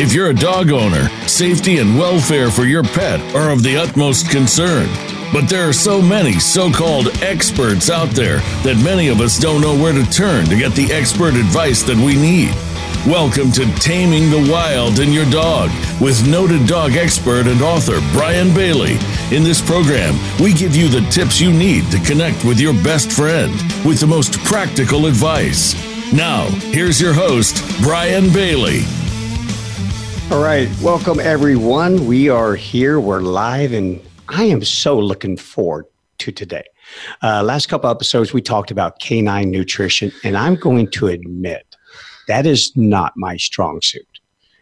If you're a dog owner, safety and welfare for your pet are of the utmost concern. But there are so many so called experts out there that many of us don't know where to turn to get the expert advice that we need. Welcome to Taming the Wild in Your Dog with noted dog expert and author Bryan Bailey. In this program, we give you the tips you need to connect with your best friend with the most practical advice. Now, here's your host, Bryan Bailey. All right, welcome everyone. We are here, we're live, and I am so looking forward to today. Uh, last couple episodes, we talked about canine nutrition, and I'm going to admit that is not my strong suit.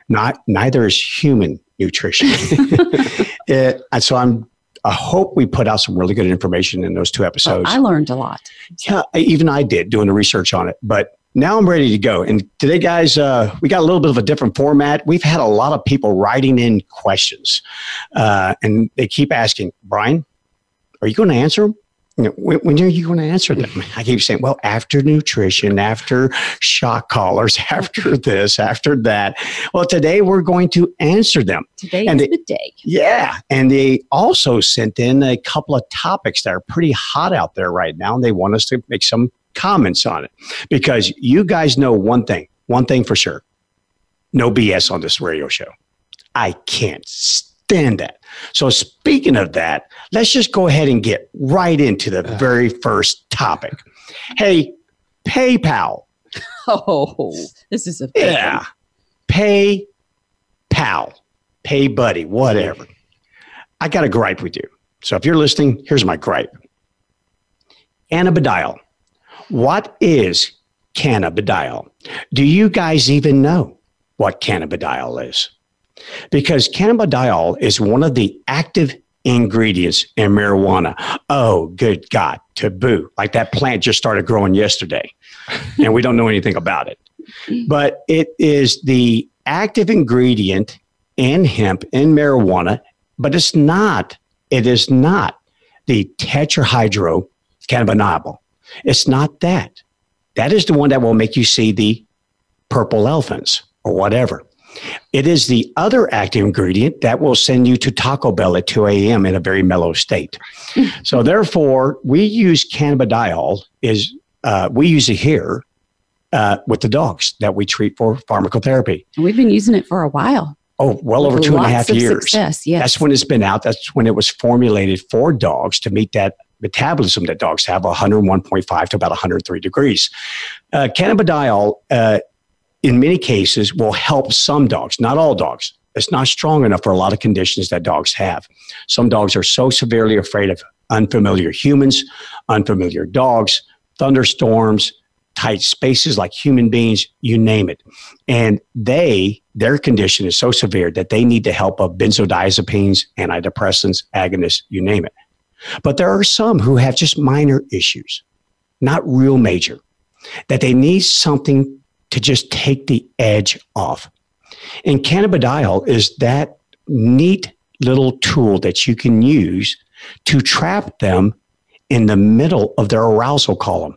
Not neither is human nutrition. it, and so I'm I hope we put out some really good information in those two episodes. I learned a lot. Yeah, even I did doing the research on it. But now I'm ready to go. And today, guys, uh, we got a little bit of a different format. We've had a lot of people writing in questions, uh, and they keep asking, Bryan, are you going to answer them? You know, when, when, are you going to answer them? I keep saying, well, after nutrition, after shock collars, after this, after that. Well, today we're going to answer them. Today and is they, the day. Yeah. And they also sent in a couple of topics that are pretty hot out there right now. And they want us to make some comments on it because you guys know one thing, one thing for sure no BS on this radio show. I can't stand that. So, speaking of that, let's just go ahead and get right into the uh. very first topic. Hey, PayPal. Oh, this is a yeah. Pay pal, pay buddy, whatever. I got a gripe with you. So if you're listening, here's my gripe. Cannabidiol. What is cannabidiol? Do you guys even know what cannabidiol is? because cannabidiol is one of the active ingredients in marijuana. Oh, good God, taboo. Like that plant just started growing yesterday, and we don't know anything about it. But it is the active ingredient in hemp, in marijuana, but it's not, it is not the tetrahydrocannabinol. It's not that. That is the one that will make you see the purple elephants or whatever. It is the other active ingredient that will send you to Taco Bell at 2 a.m. in a very mellow state. so therefore, we use cannabidiol is uh, we use it here uh, with the dogs that we treat for pharmacotherapy. We've been using it for a while. Oh, well over two and a half years. Success, yes. That's when it's been out. That's when it was formulated for dogs to meet that metabolism that dogs have 101.5 to about 103 degrees. Uh, cannabidiol uh, in many cases will help some dogs, not all dogs. It's not strong enough for a lot of conditions that dogs have. Some dogs are so severely afraid of unfamiliar humans, unfamiliar dogs, thunderstorms, tight spaces like human beings, you name it. And they, their condition is so severe that they need the help of benzodiazepines, antidepressants, agonists, you name it. But there are some who have just minor issues, not real major, that they need something to just take the edge off. And cannabidiol is that neat little tool that you can use to trap them in the middle of their arousal column.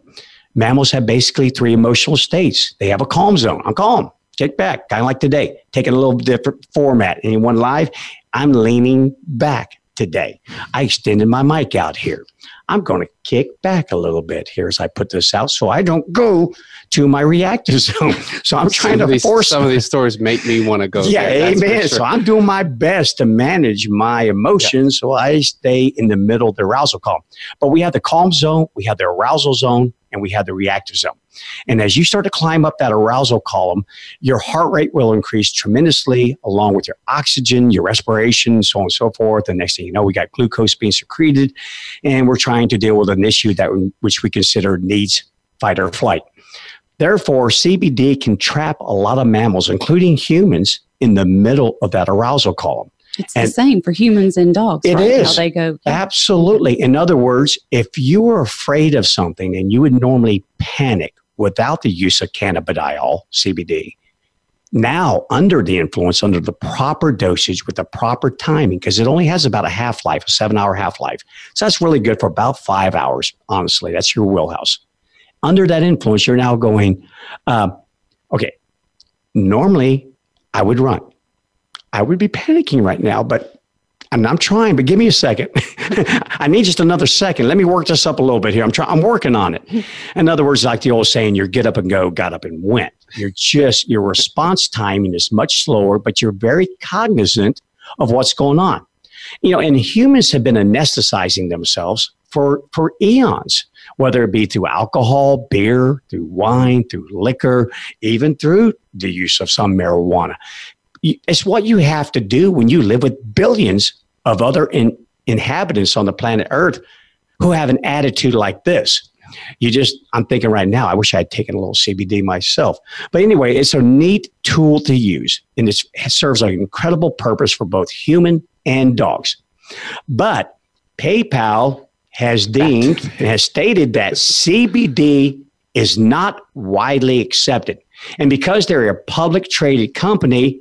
Mammals have basically three emotional states. They have a calm zone. I'm calm. Kick back, kind of like today, taking a little different format. Anyone live? I'm leaning back today. I extended my mic out here. I'm going to kick back a little bit here as I put this out so I don't go to my reactive zone. So I'm trying to these, force some of these stories make me want to go. Yeah, there, amen. Sure. So I'm doing my best to manage my emotions yeah. so I stay in the middle of the arousal column. But we have the calm zone, we have the arousal zone, and we have the reactive zone. And as you start to climb up that arousal column, your heart rate will increase tremendously along with your oxygen, your respiration, so on and so forth. And next thing you know, we got glucose being secreted, and we're trying to deal with an issue that which we consider needs fight or flight. Therefore, CBD can trap a lot of mammals, including humans, in the middle of that arousal column. It's and the same for humans and dogs. It right? is. How they go. Absolutely. In other words, if you were afraid of something and you would normally panic without the use of cannabidiol, CBD, now under the influence, under the proper dosage with the proper timing, because it only has about a half life, a seven hour half life. So that's really good for about five hours, honestly. That's your wheelhouse. Under that influence, you're now going, uh, okay, normally I would run. I would be panicking right now, but and I'm trying, but give me a second. I need just another second. Let me work this up a little bit here. I'm trying. I'm working on it. In other words, like the old saying, "You're get up and go, got up and went." You're just your response timing is much slower, but you're very cognizant of what's going on. You know, and humans have been anesthetizing themselves for for eons, whether it be through alcohol, beer, through wine, through liquor, even through the use of some marijuana. It's what you have to do when you live with billions of other in, inhabitants on the planet Earth who have an attitude like this. You just, I'm thinking right now, I wish I had taken a little CBD myself. But anyway, it's a neat tool to use and it serves an incredible purpose for both human and dogs. But PayPal has deemed and has stated that CBD is not widely accepted. And because they're a public traded company,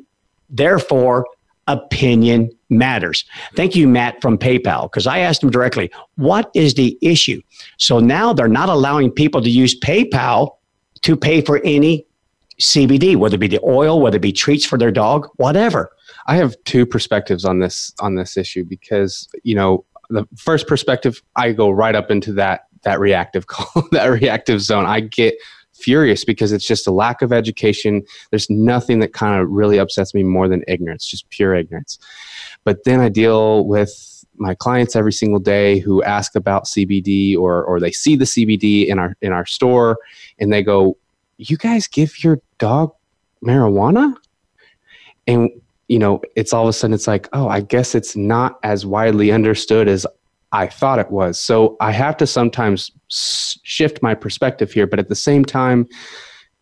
therefore opinion matters. Thank you, Matt from PayPal, because I asked him directly, what is the issue? So now they're not allowing people to use PayPal to pay for any CBD, whether it be the oil, whether it be treats for their dog, whatever. I have two perspectives on this on this issue because you know the first perspective I go right up into that that reactive call that reactive zone. I get furious because it's just a lack of education. There's nothing that kind of really upsets me more than ignorance, just pure ignorance. But then I deal with my clients every single day who ask about CBD or or they see the CBD in our in our store and they go, "You guys give your dog marijuana?" And you know, it's all of a sudden it's like, "Oh, I guess it's not as widely understood as I thought it was." So I have to sometimes shift my perspective here, but at the same time,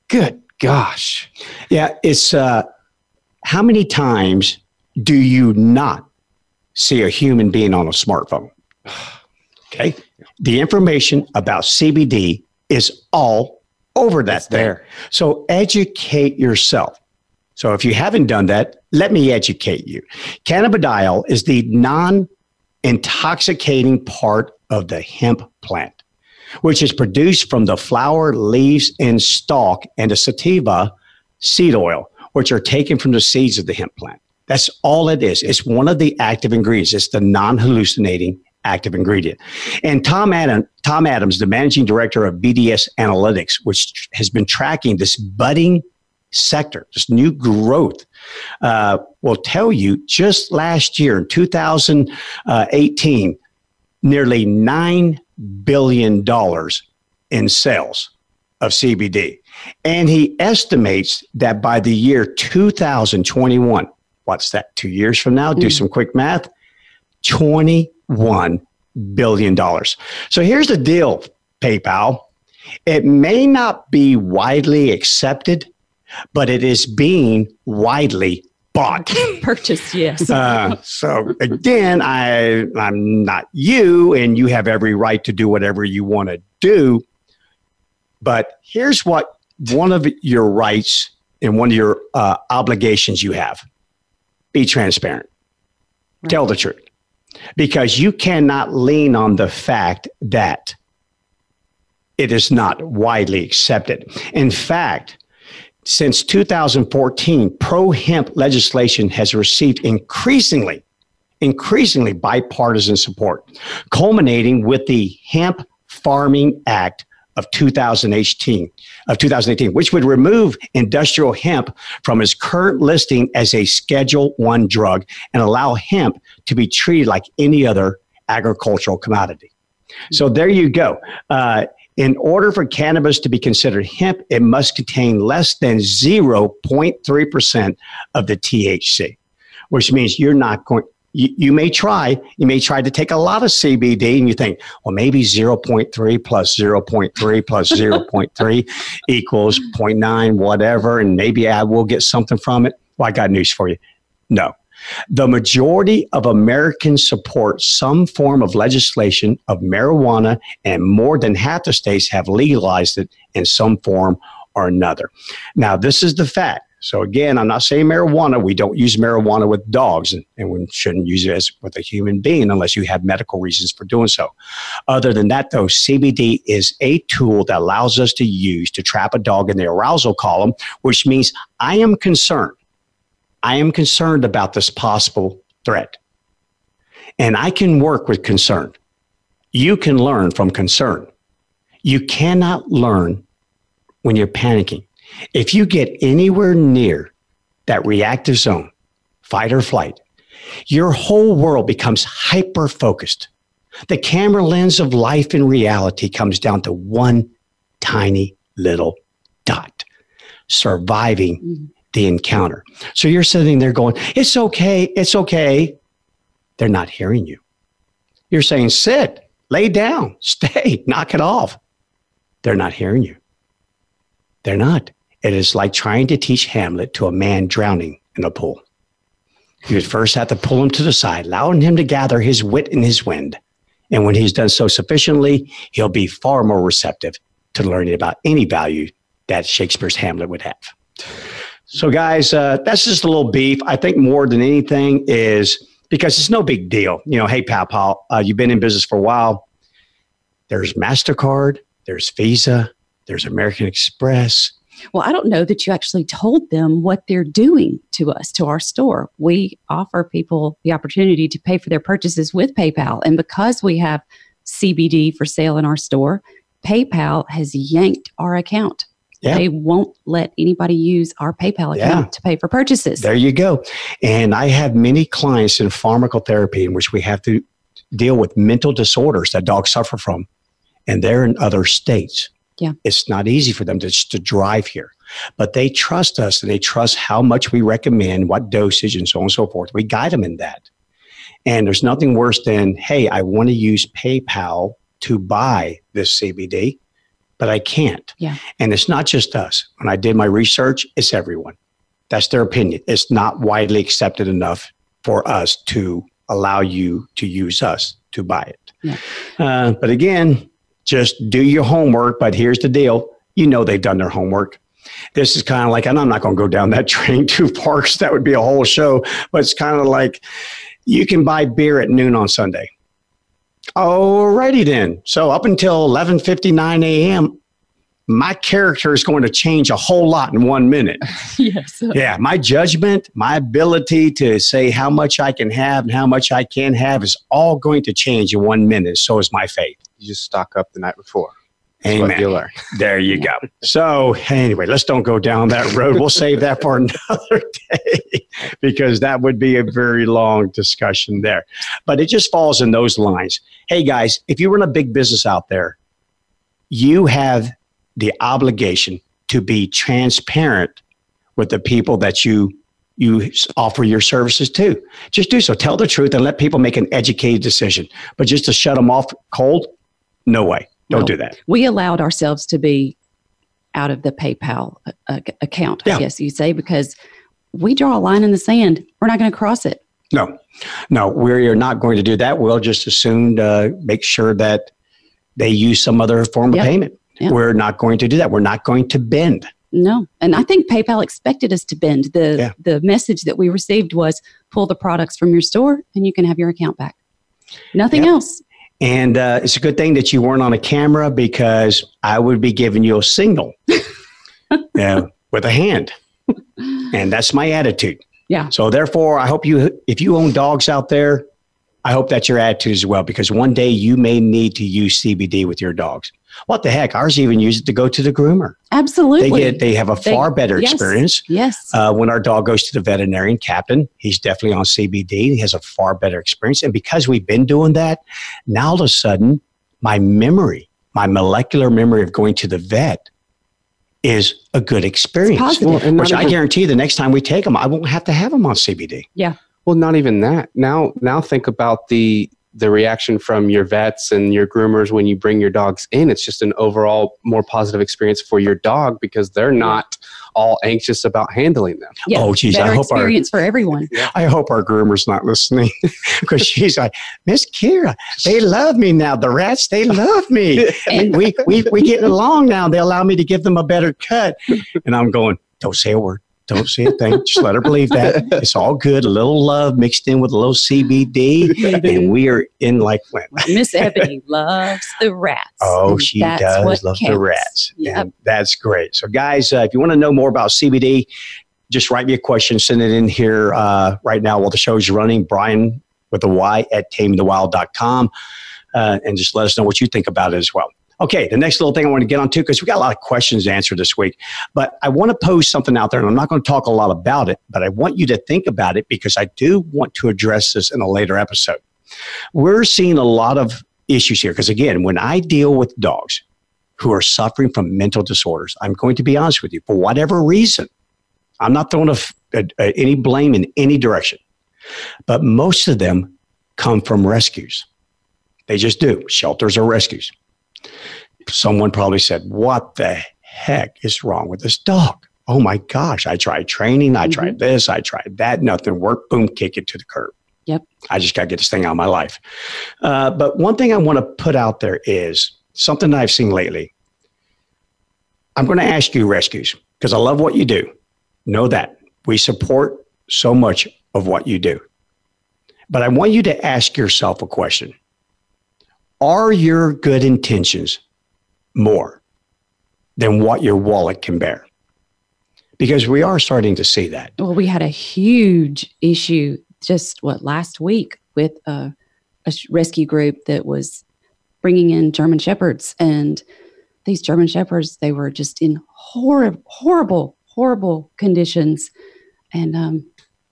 good gosh. Yeah, it's uh how many times do you not see a human being on a smartphone? Okay. The information about CBD is all over that It's there. So educate yourself. So if you haven't done that, let me educate you. Cannabidiol is the non intoxicating part of the hemp plant, which is produced from the flower, leaves, and stalk, and the sativa seed oil, which are taken from the seeds of the hemp plant. That's all it is. It's one of the active ingredients. It's the non-hallucinating active ingredient. And Tom, Adam, Tom Adams, the managing director of BDS Analytics, which has been tracking this budding sector, this new growth, uh, will tell you just last year in 2018, nearly $9 billion in sales of CBD. And he estimates that by the year 2021, what's that, two years from now? Do some quick math. $21 billion. So here's the deal, PayPal. It may not be widely accepted, but it is being widely bought. Purchased, yes. Uh, so again, I I'm not you, and you have every right to do whatever you want to do. But here's what one of your rights and one of your uh, obligations you have: be transparent, tell the truth, because you cannot lean on the fact that it is not widely accepted. In fact, since 2014, pro hemp legislation has received increasingly, increasingly bipartisan support, culminating with the Hemp Farming Act of 2018, of 2018, which would remove industrial hemp from its current listing as a Schedule One drug and allow hemp to be treated like any other agricultural commodity. So there you go. Uh, in order for cannabis to be considered hemp, it must contain less than 0.3% of the THC, which means you're not going, you, you may try, you may try to take a lot of CBD and you think, well, maybe 0.3 plus 0.3 plus 0.3 equals 0.9, whatever, and maybe I will get something from it. Well, I got news for you. No. The majority of Americans support some form of legislation of marijuana, and more than half the states have legalized it in some form or another. Now, this is the fact. So, again, I'm not saying marijuana. We don't use marijuana with dogs, and, we shouldn't use it as with a human being unless you have medical reasons for doing so. Other than that, though, CBD is a tool that allows us to use to trap a dog in the arousal column, which means I am concerned I am concerned about this possible threat. And I can work with concern. You can learn from concern. You cannot learn when you're panicking. If you get anywhere near that reactive zone, fight or flight, your whole world becomes hyper focused. The camera lens of life and reality comes down to one tiny little dot surviving Mm-hmm. The encounter. So you're sitting there going, It's okay, it's okay. They're not hearing you. You're saying, Sit, lay down, stay, knock it off. They're not hearing you. They're not. It is like trying to teach Hamlet to a man drowning in a pool. You would first have to pull him to the side, allowing him to gather his wit and his wind. And when he's done so sufficiently, he'll be far more receptive to learning about any value that Shakespeare's Hamlet would have. So, guys, uh, that's just a little beef. I think more than anything is because it's no big deal. You know, hey, pal, pal, uh, you've been in business for a while. There's MasterCard, there's Visa, there's American Express. Well, I don't know that you actually told them what they're doing to us, to our store. We offer people the opportunity to pay for their purchases with PayPal. And because we have CBD for sale in our store, PayPal has yanked our account. Yeah. They won't let anybody use our PayPal account Yeah. to pay for purchases. There you go. And I have many clients in pharmacotherapy in which we have to deal with mental disorders that dogs suffer from, and they're in other states. Yeah. It's not easy for them to, just to drive here, but they trust us and they trust how much we recommend, what dosage, and so on and so forth. We guide them in that. And there's nothing worse than, hey, I want to use PayPal to buy this CBD, but I can't. Yeah. And it's not just us. When I did my research, it's everyone. That's their opinion. It's not widely accepted enough for us to allow you to use us to buy it. Yeah. Uh, but again, just do your homework. But here's the deal you know they've done their homework. This is kind of like, and I'm not going to go down that train to parks. That would be a whole show. But it's kind of like you can buy beer at noon on Sunday. Alrighty then. So up until 11:59 a.m., my character is going to change a whole lot in one minute. yes. Yeah, my judgment, my ability to say how much I can have and how much I can have is all going to change in one minute. So is my faith. You just stock up the night before. Amen. There you go. So anyway, let's don't go down that road. We'll save that for another day because that would be a very long discussion there. But it just falls in those lines. Hey guys, if you run a big business out there, you have the obligation to be transparent with the people that you you offer your services to. Just do so. Tell the truth and let people make an educated decision. But just to shut them off cold, no way. Don't No. do that. we allowed ourselves to be out of the PayPal uh, uh, account, Yeah. I guess you say, because we draw a line in the sand. We're not going to cross it. No, no, we're not going to do that. We'll just assume uh, make sure that they use some other form of payment. Yeah. We're not going to do that. We're not going to bend. No, and I think PayPal expected us to bend. the Yeah. The message that we received was pull the products from your store and you can have your account back. Nothing Yep. else. And uh, it's a good thing that you weren't on a camera because I would be giving you a signal uh, with a hand. And that's my attitude. Yeah. So therefore, I hope you, if you own dogs out there, I hope that's your attitude as well, because one day you may need to use CBD with your dogs. What the heck? Ours even use it to go to the groomer. Absolutely. They get, they have a They- far better yes. experience. yes. Uh, when our dog goes to the veterinarian captain, he's definitely on CBD. He has a far better experience. And because we've been doing that, now all of a sudden, my memory, my molecular memory of going to the vet is a good experience. positive. Well, Which I even- guarantee the next time we take them, I won't have to have them on CBD. Yeah. Well, not even that. Now, now think about the the reaction from your vets and your groomers when you bring your dogs in. It's just an overall more positive experience for your dog because they're not all anxious about handling them. yeah. oh, geez, I Better hope our- experience for everyone. I hope our groomer's not listening because she's like, Miss Kira, they love me now. The rats, they love me. And we, we, we getting along now. They allow me to give them a better cut. And I'm going, don't say a word. Don't say a thing. Just let her believe that. It's all good. A little love mixed in with a little CBD. And we are in like Miss Ebony loves the rats. Oh, she that's does love the rats. Yep. And that's great. So, guys, uh, if you want to know more about CBD, just write me a question, send it in here uh, right now while the show's running. Bryan with a Y at tamingthewild.com. Uh, and just let us know what you think about it as well. Okay, the next little thing I want to get on to, because we got a lot of questions to answer this week, but I want to pose something out there, and I'm not going to talk a lot about it, but I want you to think about it because I do want to address this in a later episode. We're seeing a lot of issues here, because again, when I deal with dogs who are suffering from mental disorders, I'm going to be honest with you, for whatever reason, I'm not throwing a, a, a, any blame in any direction, but most of them come from rescues. They just do, shelters or rescues someone probably said, What the heck is wrong with this dog? Oh my gosh, I tried training, I tried mm-hmm. this, I tried that, nothing worked, boom, kick it to the curb. Yep. I just got to get this thing out of my life. Uh, but one thing I want to put out there is something I've seen lately. I'm going to ask you, rescues, because I love what you do. Know that we support so much of what you do. But I want you to ask yourself a question Are your good intentions more than what your wallet can bear. Because we are starting to see that. Well, we had a huge issue just what last week with a, a rescue group that was bringing in German shepherds, and these German shepherds they were just in horrible, horrible, horrible conditions, and um,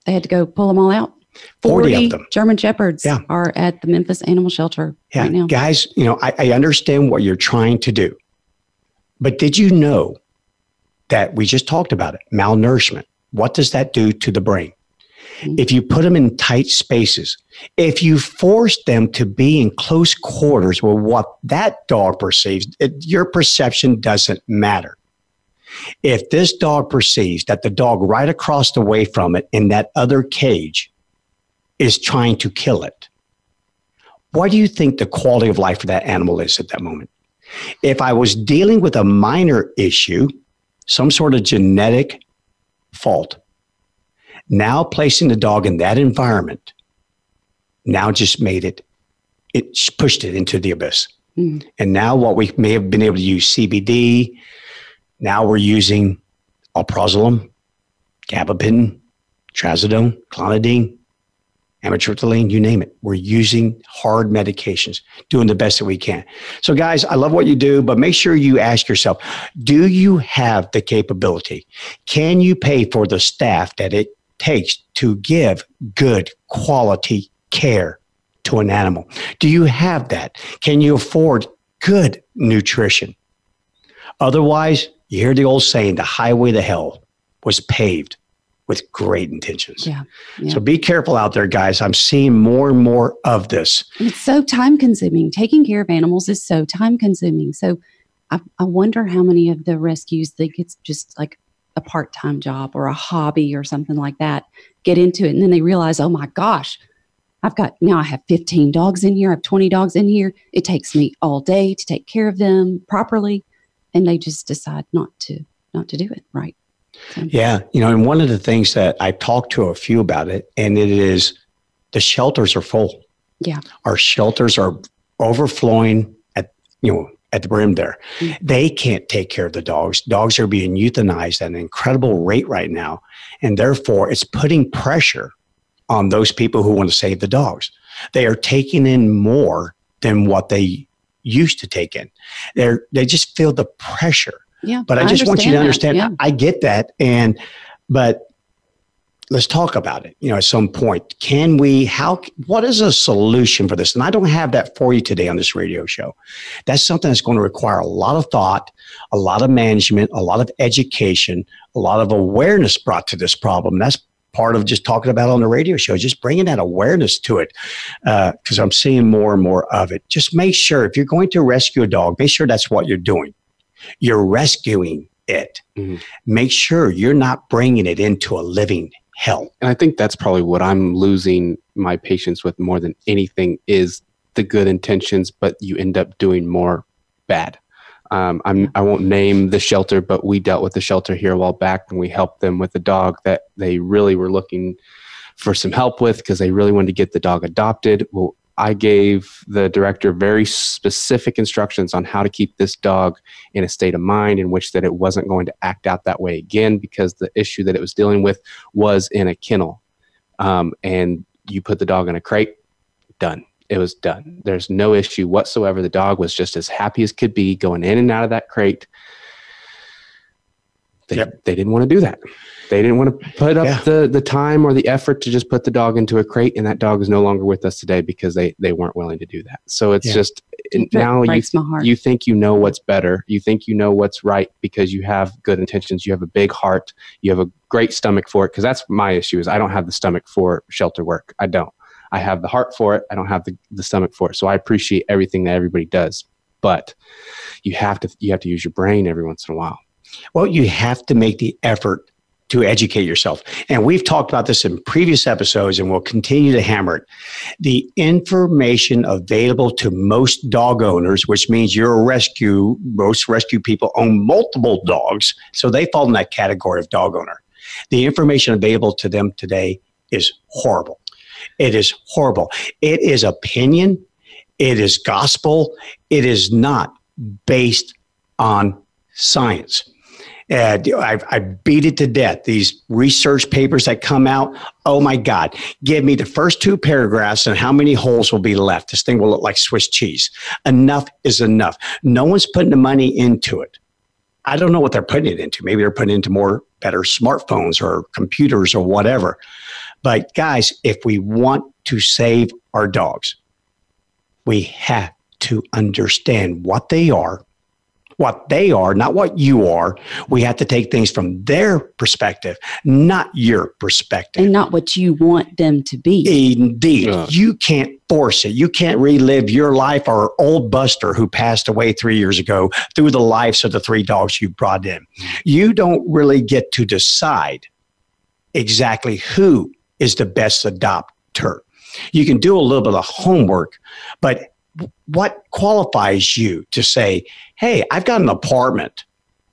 they had to go pull them all out 40, 40 of them. German Shepherds yeah. are at the Memphis Animal Shelter yeah. right now. Guys, you know, I, I understand what you're trying to do. But did you know that we just talked about it malnourishment? What does that do to the brain? Mm-hmm. If you put them in tight spaces, if you force them to be in close quarters with what that dog perceives, it, your perception doesn't matter. If this dog perceives that the dog right across the way from it in that other cage is trying to kill it. What do you think the quality of life for that animal is at that moment? If I was dealing with a minor issue, some sort of genetic fault, now placing the dog in that environment now just made it, it pushed it into the abyss. Mm. And now what we may have been able to use CBD, now we're using alprazolam, gabapentin, trazodone, clonidine, amitriptyline, you name it. We're using hard medications, doing the best that we can. So, guys, I love what you do, but make sure you ask yourself do you have the capability? Can you pay for the staff that it takes to give good quality care to an animal? Do you have that? Can you afford good nutrition? Otherwise, you hear the old saying the highway to hell was paved with great intentions. Yeah, yeah, So be careful out there, guys. I'm seeing more and more of this. It's so time consuming. Taking care of animals is so time consuming. So I, I wonder how many of the rescues think it's just like a part time job or a hobby or something like that, get into it. And then they realize, oh my gosh, I've got now I have 15 dogs in here, I have 20 dogs in here. It takes me all day to take care of them properly. And they just decide not to not to do it right. Yeah. You know, and one of the things that I talked to a few about it, and it is the shelters are full. Yeah. Our shelters are overflowing at, you know, at the brim there. Mm-hmm. They can't take care of the dogs. Dogs are being euthanized at an incredible rate right now. And therefore, it's putting pressure on those people who want to save the dogs. They are taking in more than what they used to take in. They're, they just feel the pressure yeah. But I, I just want you to understand yeah. I get that. And, but let's talk about it you know at some point can we how what is a solution for this and i don't have that for you today on this radio show that's something that's going to require a lot of thought a lot of management a lot of education a lot of awareness brought to this problem that's part of just talking about on the radio show just bringing that awareness to it because uh, i'm seeing more and more of it just make sure if you're going to rescue a dog make sure that's what you're doing you're rescuing it. Mm-hmm. Make sure you're not bringing it into a living hell. And I think that's probably what I'm losing my patience with more than anything is the good intentions, but you end up doing more bad. Um, I'm, I won't name the shelter, but we dealt with the shelter here a while back and we helped them with a dog that they really were looking for some help with because they really wanted to get the dog adopted. Well, I gave the director very specific instructions on how to keep this dog in a state of mind in which that it wasn't going to act out that way again because the issue that it was dealing with was in a kennel. Um, and you put the dog in a crate, done. It was done. There's no issue whatsoever. The dog was just as happy as could be going in and out of that crate. They, yep. they didn't want to do that. They didn't want to put up yeah. the, the time or the effort to just put the dog into a crate, and that dog is no longer with us today because they, they weren't willing to do that. So it's yeah. just it now you, you think you know what's better. You think you know what's right because you have good intentions. You have a big heart. You have a great stomach for it. Because that's my issue is I don't have the stomach for shelter work. I don't. I have the heart for it. I don't have the, the stomach for it. So I appreciate everything that everybody does, but you have to you have to use your brain every once in a while. Well, you have to make the effort to educate yourself. And we've talked about this in previous episodes and we'll continue to hammer it. The information available to most dog owners, which means you're a rescue, most rescue people own multiple dogs, so they fall in that category of dog owner. The information available to them today is horrible. It is horrible. It is opinion. It is gospel. It is not based on science. And I, I beat it to death. These research papers that come out, oh my God, give me the first two paragraphs and how many holes will be left. This thing will look like Swiss cheese. Enough is enough. No one's putting the money into it. I don't know what they're putting it into. Maybe they're putting into more better smartphones or computers or whatever. But guys, if we want to save our dogs, we have to understand what they are what they are, not what you are. We have to take things from their perspective, not your perspective. And not what you want them to be. Indeed. Yeah. You can't force it. You can't relive your life or old Buster who passed away three years ago through the lives of the three dogs you brought in. You don't really get to decide exactly who is the best adopter. You can do a little bit of homework, but what qualifies you to say, hey, I've got an apartment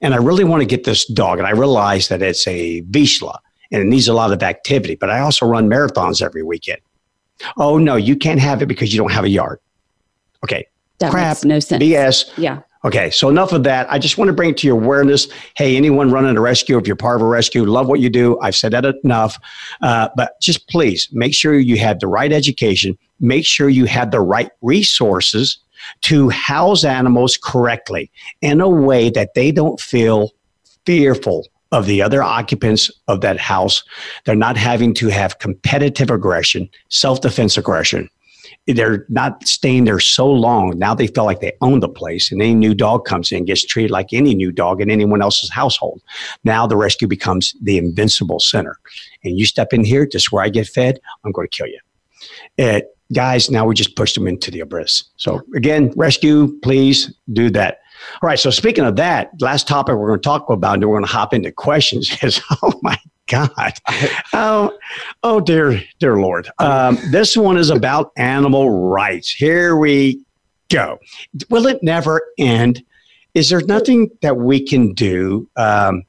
and I really want to get this dog. And I realize that it's a Vizsla and it needs a lot of activity, but I also run marathons every weekend. Oh, no, you can't have it because you don't have a yard. Okay. That Crap, makes no sense. BS. Yeah. Okay, so enough of that. I just want to bring it to your awareness. Hey, anyone running a rescue, if you're part of a rescue, love what you do. I've said that enough. Uh, but just please make sure you have the right education, make sure you have the right resources to house animals correctly in a way that they don't feel fearful of the other occupants of that house. They're not having to have competitive aggression, self defense aggression. They're not staying there so long. Now they feel like they own the place, and any new dog comes in gets treated like any new dog in anyone else's household. Now the rescue becomes the invincible center. And you step in here, just where I get fed, I'm going to kill you. It, guys, now we just pushed them into the abyss. So again, rescue, please do that. All right. So speaking of that, last topic we're going to talk about, and we're going to hop into questions. Is oh my God, oh, oh dear, dear Lord. Um, this one is about animal rights. Here we go. Will it never end? Is there nothing that we can do? Um,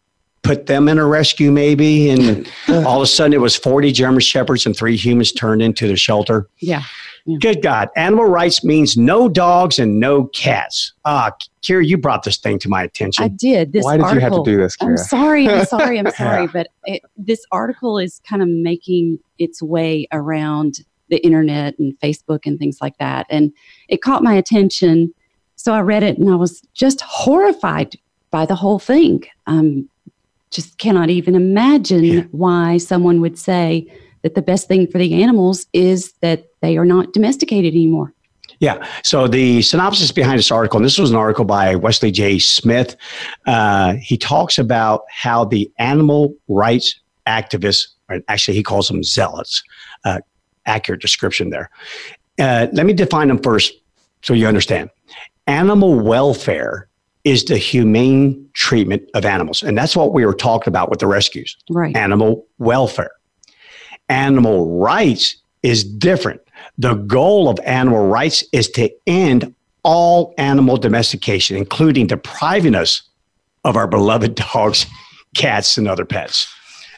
put them in a rescue maybe and all of a sudden it was 40 german shepherds and three humans turned into the shelter. Yeah, yeah. good god. Animal rights means no dogs and no cats. Ah kira you brought this thing to my attention. I did. This why did article, you have to do this kira? i'm sorry. I'm sorry. I'm sorry but it, this article is kind of making its way around the internet and facebook and things like that and it caught my attention. So i read it and i was just horrified by the whole thing. Um, just cannot even imagine yeah. why someone would say that the best thing for the animals is that they are not domesticated anymore. Yeah. So the synopsis behind this article, and this was an article by Wesley J. Smith. Uh, he talks about how the animal rights activists, actually, he calls them zealots. Uh, accurate description there. Uh, let me define them first so you understand. Animal welfare is the humane treatment of animals. And that's what we were talking about with the rescues right. animal welfare. Animal rights is different. The goal of animal rights is to end all animal domestication, including depriving us of our beloved dogs, cats, and other pets.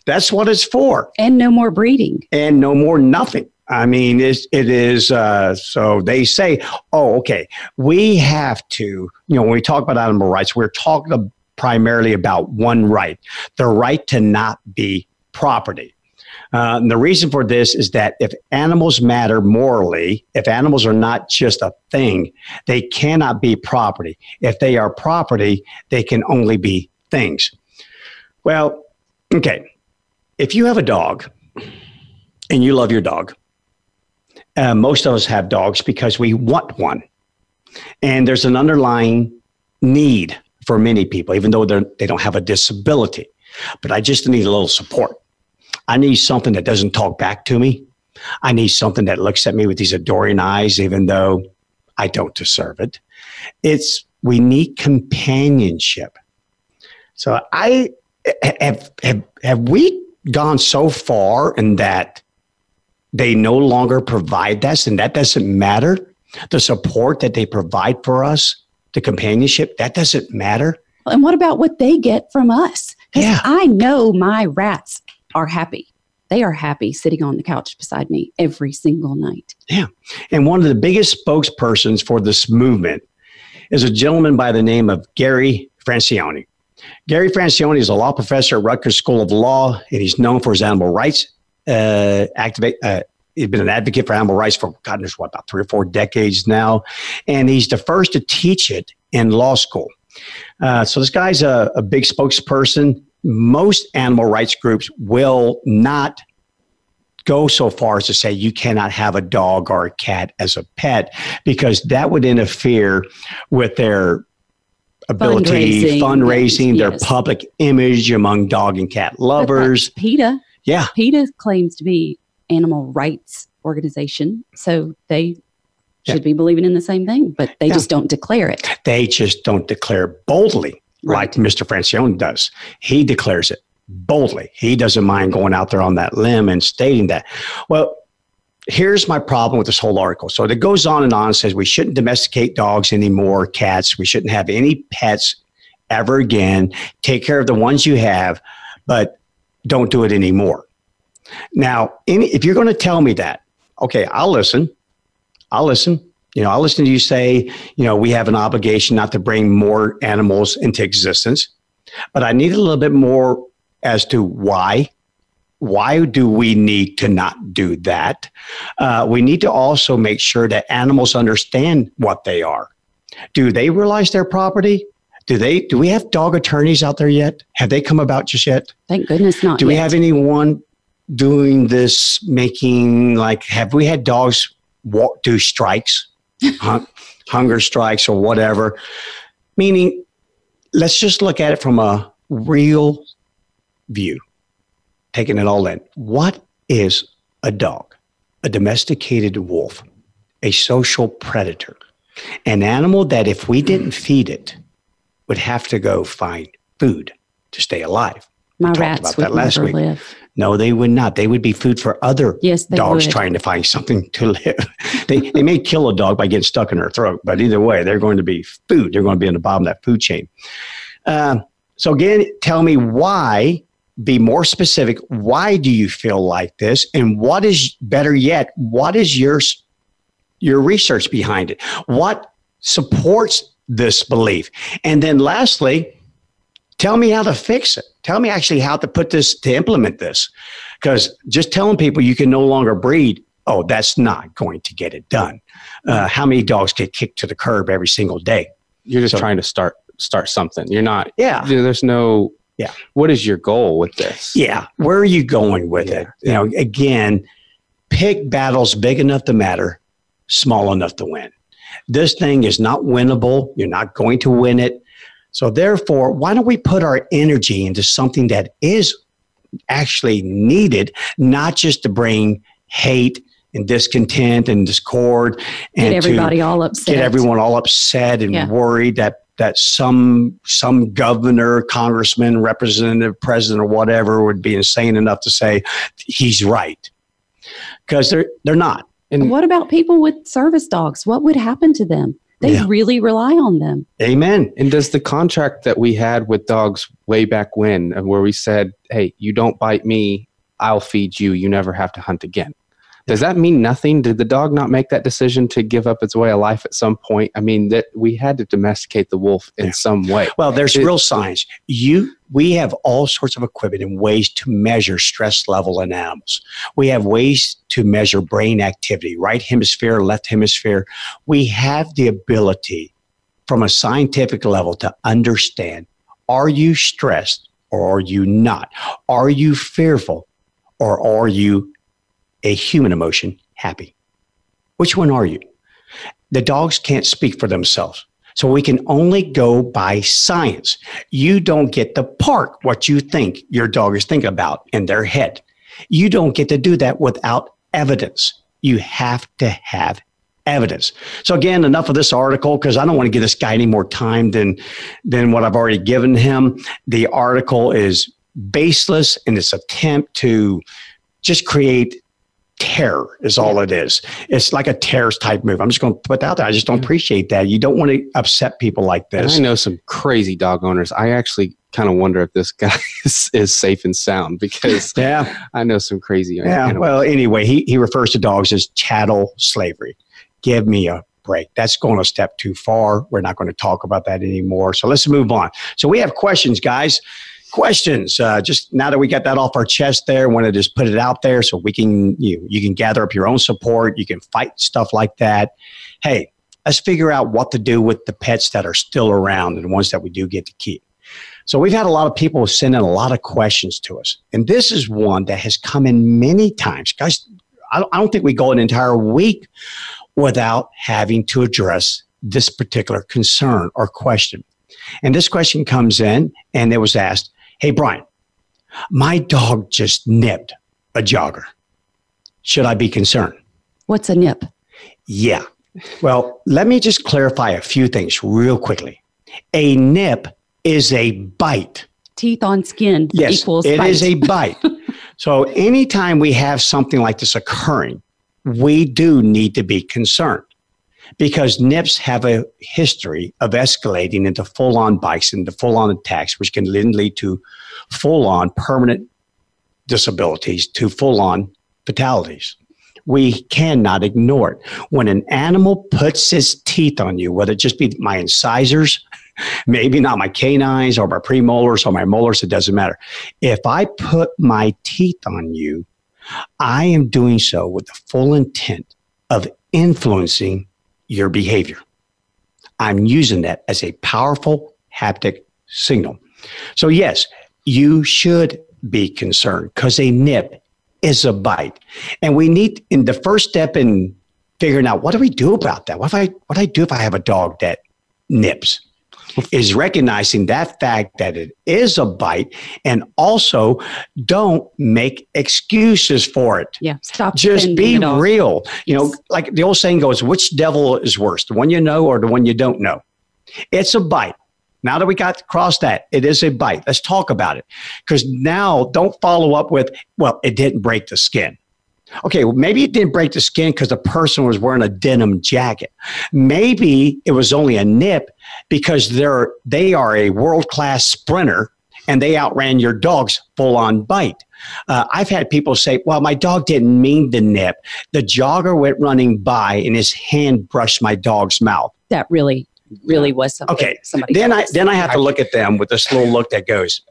That's what it's for. And no more breeding. And no more nothing. I mean, it's, it is. Uh, so they say, oh, okay, we have to, you know, when we talk about animal rights, we're talking primarily about one right the right to not be property. Uh, the reason for this is that if animals matter morally, if animals are not just a thing, they cannot be property. If they are property, they can only be things. Well, okay. If you have a dog and you love your dog, uh, most of us have dogs because we want one. And there's an underlying need for many people, even though they don't have a disability. But I just need a little support. I need something that doesn't talk back to me. I need something that looks at me with these adoring eyes, even though I don't deserve it. It's we need companionship. So I have have have we gone so far in that they no longer provide that, and that doesn't matter. The support that they provide for us, the companionship, that doesn't matter. And what about what they get from us? Yeah. I know my rats are happy. They are happy sitting on the couch beside me every single night. Yeah. And one of the biggest spokespersons for this movement is a gentleman by the name of Gary Francione. Gary Francione is a law professor at Rutgers School of Law, and he's known for his animal rights uh, activate. Uh, he's been an advocate for animal rights for God knows what about three or four decades now, and he's the first to teach it in law school. Uh, so this guy's a, a big spokesperson most animal rights groups will not go so far as to say you cannot have a dog or a cat as a pet because that would interfere with their ability, fundraising, fundraising their public image among dog and cat lovers. PETA. Yeah. PETA claims to be animal rights organization. So they should yeah. be believing in the same thing, but they yeah. just don't declare it. They just don't declare boldly right. like Mr. Francione does. He declares it boldly. He doesn't mind going out there on that limb and stating that. Well, here's my problem with this whole article. So it goes on and on says we shouldn't domesticate dogs anymore, cats. We shouldn't have any pets ever again. Take care of the ones you have, but don't do it anymore. Now, any, if you're going to tell me that, okay, I'll listen. I'll listen. You know, I'll listen to you say, you know, we have an obligation not to bring more animals into existence, but I need a little bit more as to why. Why do we need to not do that? Uh, we need to also make sure that animals understand what they are. Do they realize their property? Do they? Do we have dog attorneys out there yet? Have they come about just yet? Thank goodness not. Do yet. we have anyone doing this? Making like, have we had dogs walk do strikes? hunger strikes or whatever. Meaning, let's just look at it from a real view, taking it all in. What is a dog? A domesticated wolf, a social predator, an animal that if we didn't feed it, would have to go find food to stay alive. My rats would never week. live. No, they would not. They would be food for other yes, dogs would. trying to find something to live. they, they may kill a dog by getting stuck in their throat, but either way, they're going to be food. They're going to be in the bottom of that food chain. Uh, so, again, tell me why, be more specific. Why do you feel like this? And what is better yet, what is your, your research behind it? What supports this belief? And then, lastly, Tell me how to fix it. Tell me actually how to put this to implement this. Because just telling people you can no longer breed, oh, that's not going to get it done. Uh, how many dogs get kicked to the curb every single day? You're just so, trying to start start something. You're not. Yeah. There's no. Yeah. What is your goal with this? Yeah. Where are you going with yeah. it? You know, again, pick battles big enough to matter, small enough to win. This thing is not winnable. You're not going to win it. So, therefore, why don't we put our energy into something that is actually needed, not just to bring hate and discontent and discord and get everybody all upset. Get everyone all upset and yeah. worried that that some some governor, congressman, representative, president, or whatever would be insane enough to say he's right, because they're they're not. And what about people with service dogs? What would happen to them? They yeah. really rely on them. Amen. And does the contract that we had with dogs way back when, uh, where we said, hey, you don't bite me, I'll feed you, you never have to hunt again. Does that mean nothing? Did the dog not make that decision to give up its way of life at some point? I mean, that we had to domesticate the wolf in yeah. some way. Well, there's it, real science. You, we have all sorts of equipment and ways to measure stress level in animals. We have ways to measure brain activity, right hemisphere, left hemisphere. We have the ability from a scientific level to understand are you stressed or are you not? Are you fearful or are you a human emotion happy? Which one are you? The dogs can't speak for themselves. So we can only go by science. You don't get to park what you think your dog is thinking about in their head. You don't get to do that without evidence. You have to have evidence. So again, enough of this article because I don't want to give this guy any more time than than what I've already given him. The article is baseless in its attempt to just create terror is all it is. It's like a terrorist type move. I'm just going to put that out there. I just don't appreciate that. You don't want to upset people like this. And I know some crazy dog owners. I actually kind of wonder if this guy is, is safe and sound because yeah. I know some crazy. Yeah. Animals. Well, anyway, he, he refers to dogs as chattel slavery give me a break. That's going a step too far. We're not going to talk about that anymore. So let's move on. So we have questions, guys. Questions. Uh, just now that we got that off our chest, there, want to just put it out there so we can you you can gather up your own support. You can fight stuff like that. Hey, let's figure out what to do with the pets that are still around and the ones that we do get to keep. So we've had a lot of people send in a lot of questions to us, and this is one that has come in many times, guys. I don't think we go an entire week without having to address this particular concern or question. And this question comes in and it was asked, Hey, Bryan, my dog just nipped a jogger. Should I be concerned? What's a nip? Yeah. Well, let me just clarify a few things real quickly. A nip is a bite. Teeth on skin yes, equals it bite. is a bite. so anytime we have something like this occurring, we do need to be concerned because NIPS have a history of escalating into full on bites, into full on attacks, which can then lead to full on permanent disabilities, to full on fatalities. We cannot ignore it. When an animal puts his teeth on you, whether it just be my incisors, maybe not my canines or my premolars or my molars, it doesn't matter. If I put my teeth on you, I am doing so with the full intent of influencing your behavior. I'm using that as a powerful haptic signal. So, yes, you should be concerned because a nip is a bite. And we need, in the first step in figuring out what do we do about that? What if I, what do I do if I have a dog that nips? Is recognizing that fact that it is a bite and also don't make excuses for it. Yeah. Stop. Just be real. You know, like the old saying goes, which devil is worse, the one you know or the one you don't know? It's a bite. Now that we got across that, it is a bite. Let's talk about it. Because now don't follow up with, well, it didn't break the skin. Okay, well, maybe it didn't break the skin because the person was wearing a denim jacket. Maybe it was only a nip because they're they are a world class sprinter and they outran your dog's full on bite. Uh, I've had people say, "Well, my dog didn't mean to nip. The jogger went running by and his hand brushed my dog's mouth." That really, really was something. Okay, somebody. Then I then I have to look at them with this little look that goes,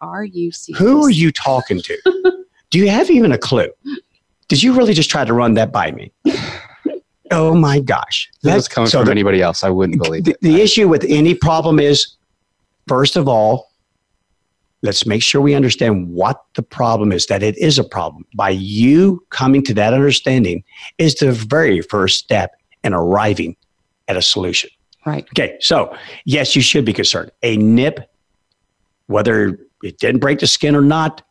"Are you serious? Who are you talking to? Do you have even a clue?" Did you really just try to run that by me? oh my gosh. That's coming so from the, anybody else. I wouldn't believe the, it. The issue with any problem is, first of all, let's make sure we understand what the problem is, that it is a problem. By you coming to that understanding is the very first step in arriving at a solution. Right. Okay. So, yes, you should be concerned. A nip, whether it didn't break the skin or not,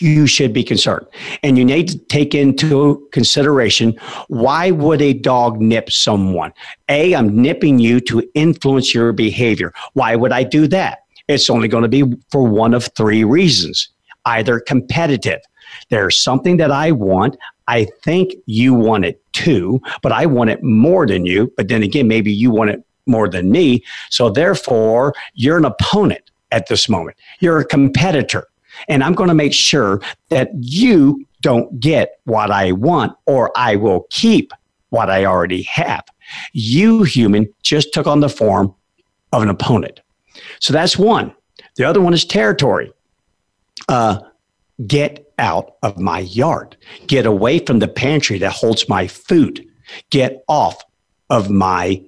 you should be concerned. And you need to take into consideration why would a dog nip someone? A, I'm nipping you to influence your behavior. Why would I do that? It's only going to be for one of three reasons either competitive. There's something that I want. I think you want it too, but I want it more than you. But then again, maybe you want it more than me. So therefore, you're an opponent at this moment. You're a competitor. And I'm going to make sure that you don't get what I want, or I will keep what I already have. You, human, just took on the form of an opponent. So that's one. The other one is territory. Uh, get out of my yard. Get away from the pantry that holds my food. Get off of my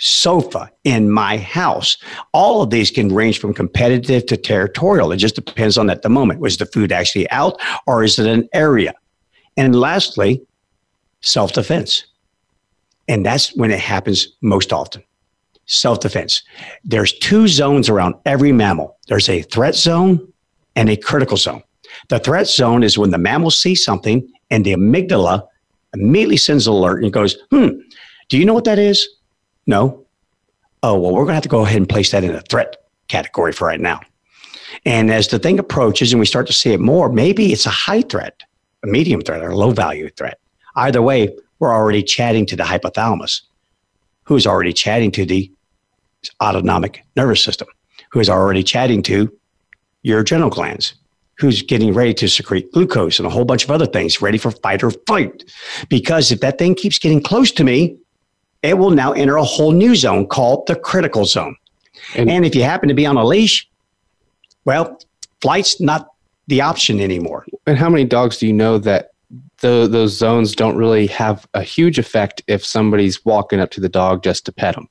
sofa in my house. All of these can range from competitive to territorial. It just depends on at the moment. Was the food actually out or is it an area? And lastly, self defense. And that's when it happens most often. Self defense. There's two zones around every mammal there's a threat zone and a critical zone. The threat zone is when the mammal sees something and the amygdala immediately sends an alert and goes, hmm, do you know what that is? No. Oh, well, we're going to have to go ahead and place that in a threat category for right now. And as the thing approaches and we start to see it more, maybe it's a high threat, a medium threat, or a low value threat. Either way, we're already chatting to the hypothalamus, who's already chatting to the autonomic nervous system, who is already chatting to your adrenal glands, who's getting ready to secrete glucose and a whole bunch of other things, ready for fight or flight. Because if that thing keeps getting close to me, it will now enter a whole new zone called the critical zone. And, and if you happen to be on a leash, well, flight's not the option anymore. And how many dogs do you know that the, those zones don't really have a huge effect if somebody's walking up to the dog just to pet them?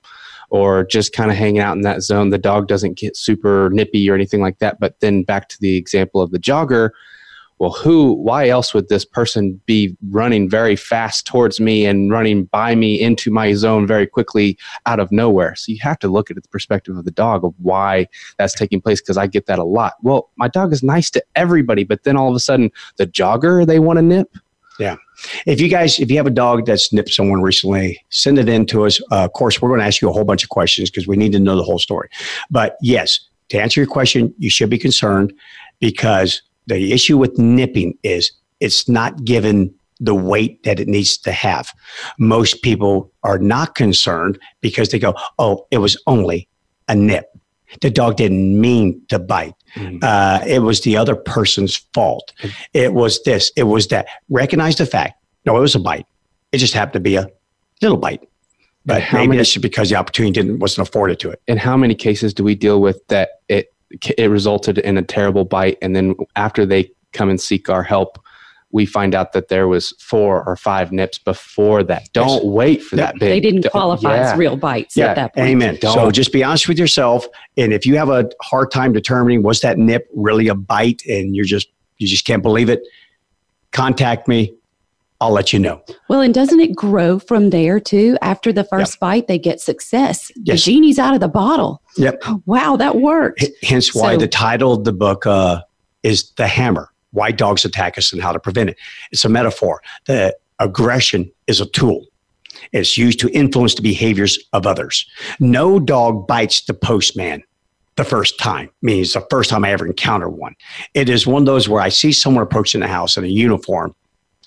or just kind of hanging out in that zone. The dog doesn't get super nippy or anything like that. But then back to the example of the jogger. Well, who, why else would this person be running very fast towards me and running by me into my zone very quickly out of nowhere? So you have to look at the perspective of the dog of why that's taking place because I get that a lot. Well, my dog is nice to everybody, but then all of a sudden the jogger they want to nip. Yeah. If you guys, if you have a dog that's nipped someone recently, send it in to us. Uh, of course, we're going to ask you a whole bunch of questions because we need to know the whole story. But yes, to answer your question, you should be concerned because the issue with nipping is it's not given the weight that it needs to have. Most people are not concerned because they go, oh, it was only a nip. The dog didn't mean to bite. Mm-hmm. Uh, it was the other person's fault. It was this. It was that. Recognize the fact. No, it was a bite. It just happened to be a little bite. But maybe many, that's because the opportunity didn't wasn't afforded to it. And how many cases do we deal with that it it resulted in a terrible bite, and then after they come and seek our help, we find out that there was four or five nips before that. Don't yes. wait for that, that big. They didn't qualify yeah. as real bites yeah. at that point. Amen. Don't. So just be honest with yourself, and if you have a hard time determining was that nip really a bite, and you're just you just can't believe it, contact me. I'll let you know. Well, and doesn't it grow from there too? After the first yep. bite, they get success. Yes. The genie's out of the bottle. Yep. wow, that worked. H- hence why so, the title of the book uh, is The Hammer why dogs attack us and how to prevent it. It's a metaphor. The aggression is a tool. It's used to influence the behaviors of others. No dog bites the postman the first time, meaning it's the first time I ever encounter one. It is one of those where I see someone approaching the house in a uniform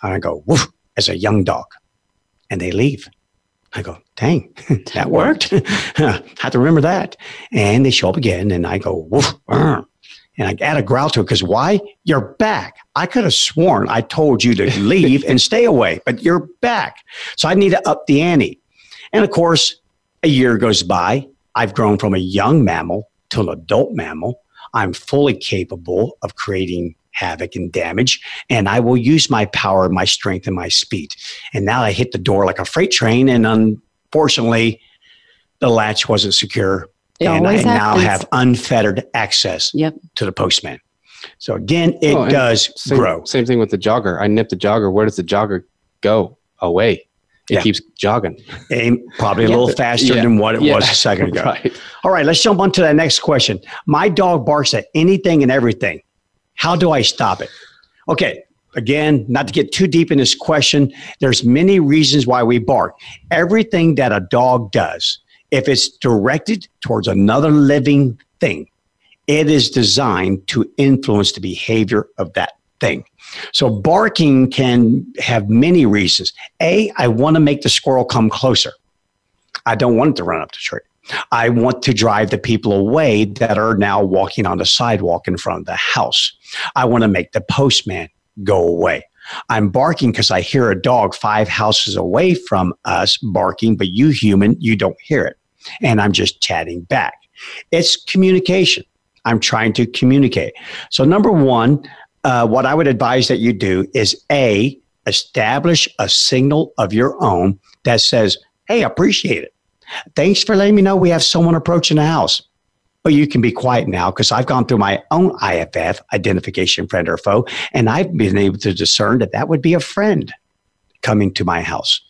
and I go, woof, as a young dog. And they leave. I go, dang, that worked. I have to remember that. And they show up again and I go, woof, and I add a growl to it because why? You're back. I could have sworn I told you to leave and stay away, but you're back. So I need to up the ante. And of course, a year goes by. I've grown from a young mammal to an adult mammal. I'm fully capable of creating havoc and damage, and I will use my power, my strength, and my speed. And now I hit the door like a freight train, and unfortunately, the latch wasn't secure it and I happens. now have unfettered access yep. to the postman. So again, it oh, does same, grow. Same thing with the jogger. I nip the jogger. Where does the jogger go? Away. It yeah. keeps jogging. Aim probably a little faster yeah. than what it yeah. was a second ago. right. All right, let's jump on to that next question. My dog barks at anything and everything. How do I stop it? Okay, again, not to get too deep in this question, there's many reasons why we bark. Everything that a dog does if it's directed towards another living thing, it is designed to influence the behavior of that thing. So barking can have many reasons. A, I want to make the squirrel come closer. I don't want it to run up the tree. I want to drive the people away that are now walking on the sidewalk in front of the house. I want to make the postman go away. I'm barking because I hear a dog five houses away from us barking, but you human, you don't hear it. And I'm just chatting back. It's communication. I'm trying to communicate. So, number one, uh, what I would advise that you do is A, establish a signal of your own that says, Hey, appreciate it. Thanks for letting me know we have someone approaching the house. But you can be quiet now because I've gone through my own IFF, identification friend or foe, and I've been able to discern that that would be a friend coming to my house.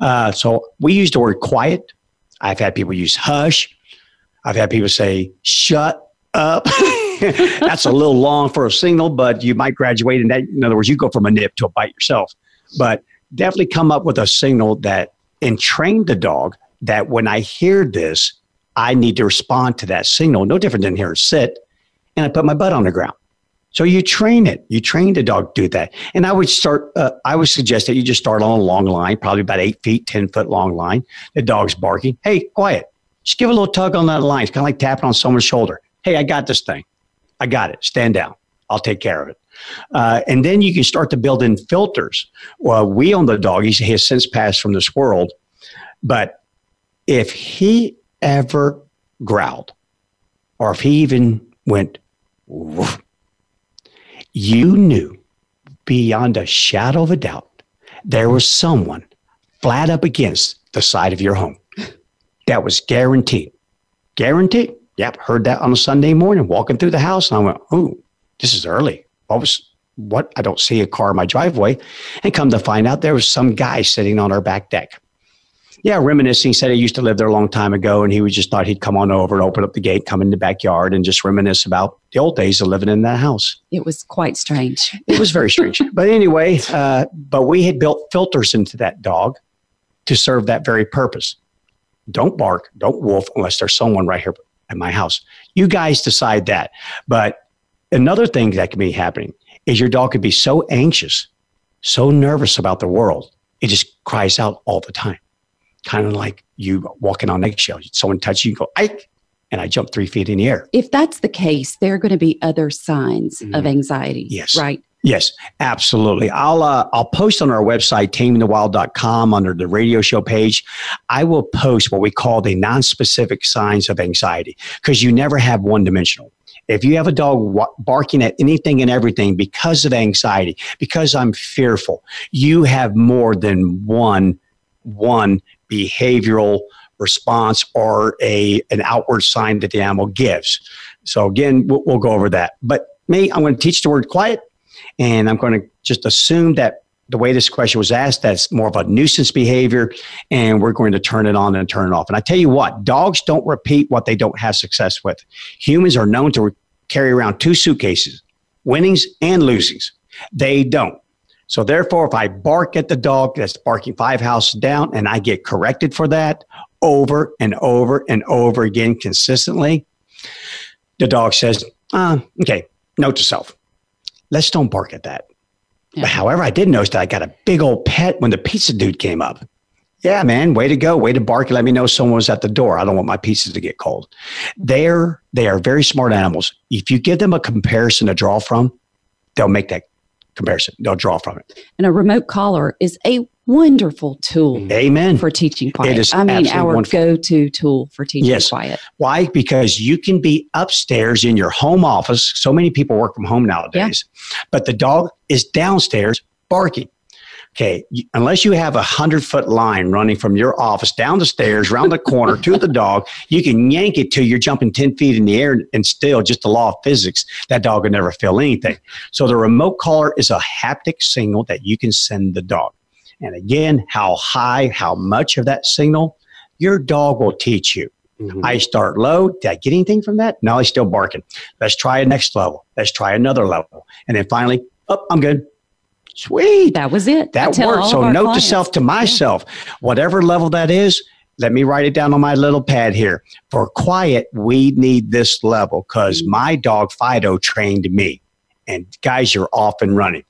Uh, so we use the word quiet. I've had people use hush. I've had people say, shut up. That's a little long for a signal, but you might graduate in that. In other words, you go from a nip to a bite yourself. But definitely come up with a signal that and train the dog that when I hear this, I need to respond to that signal. No different than here sit, and I put my butt on the ground. So you train it. You train the dog to do that. And I would start. Uh, I would suggest that you just start on a long line, probably about eight feet, ten foot long line. The dog's barking. Hey, quiet. Just give a little tug on that line. It's kind of like tapping on someone's shoulder. Hey, I got this thing. I got it. Stand down. I'll take care of it. Uh, and then you can start to build in filters. Well, we own the dog. He has since passed from this world. But if he ever growled, or if he even went, woof, you knew beyond a shadow of a doubt there was someone flat up against the side of your home. That was guaranteed. Guaranteed. Yep, heard that on a Sunday morning walking through the house. And I went, oh, this is early. What was, what? I don't see a car in my driveway. And come to find out, there was some guy sitting on our back deck. Yeah, reminiscing. Said he used to live there a long time ago, and he was just thought he'd come on over and open up the gate, come in the backyard, and just reminisce about the old days of living in that house. It was quite strange. It was very strange. but anyway, uh, but we had built filters into that dog to serve that very purpose. Don't bark, don't wolf unless there's someone right here at my house. You guys decide that. But another thing that can be happening is your dog could be so anxious, so nervous about the world, it just cries out all the time. Kind of like you walking on eggshells. Someone touches you, you go, Ike, and I jump three feet in the air. If that's the case, there are going to be other signs mm-hmm. of anxiety. Yes. Right. Yes, absolutely. I'll uh, I'll post on our website tamingthewild.com under the radio show page. I will post what we call the non-specific signs of anxiety because you never have one dimensional. If you have a dog barking at anything and everything because of anxiety, because I'm fearful, you have more than one one behavioral response or a an outward sign that the animal gives. So again, we'll, we'll go over that. But me, I'm going to teach the word quiet and I'm going to just assume that the way this question was asked, that's more of a nuisance behavior, and we're going to turn it on and turn it off. And I tell you what, dogs don't repeat what they don't have success with. Humans are known to carry around two suitcases, winnings and losings. They don't. So therefore, if I bark at the dog that's barking five houses down and I get corrected for that over and over and over again consistently, the dog says, uh, okay, note to self let's don't bark at that. Yeah. But however, I did notice that I got a big old pet when the pizza dude came up. Yeah, man, way to go. Way to bark. Let me know someone was at the door. I don't want my pizzas to get cold. They're, they are very smart animals. If you give them a comparison to draw from, they'll make that comparison. They'll draw from it. And a remote collar is a wonderful tool. Mm-hmm. Amen. For teaching quiet. It is I mean, our wonderful. go-to tool for teaching yes. quiet. Why? Because you can be upstairs in your home office. So many people work from home nowadays, yeah. but the dog is downstairs barking. Okay, unless you have a hundred foot line running from your office down the stairs, around the corner to the dog, you can yank it till you're jumping 10 feet in the air and still just the law of physics, that dog would never feel anything. So the remote collar is a haptic signal that you can send the dog. And again, how high, how much of that signal, your dog will teach you. Mm-hmm. I start low. Did I get anything from that? No, he's still barking. Let's try a next level. Let's try another level. And then finally, oh, I'm good. Sweet. That was it. That worked. So note clients. to self to myself, yeah. whatever level that is, let me write it down on my little pad here. For quiet, we need this level because mm-hmm. my dog Fido trained me. And guys, you're off and running.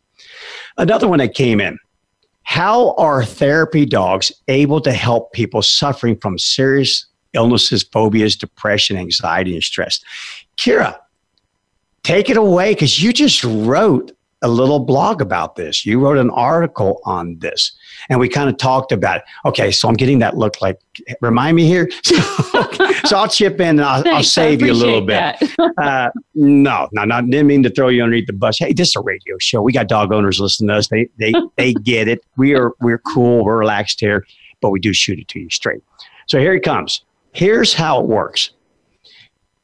Another one that came in how are therapy dogs able to help people suffering from serious illnesses, phobias, depression, anxiety, and stress? Kira, take it away because you just wrote a little blog about this. You wrote an article on this, and we kind of talked about it. Okay, so I'm getting that look like, remind me here. so I'll chip in and I'll, I'll save you a little bit. uh, no, no, not didn't mean to throw you underneath the bus. Hey, this is a radio show. We got dog owners listening to us. They they they get it. We are we're cool. We're relaxed here, but we do shoot it to you straight. So here it comes. Here's how it works.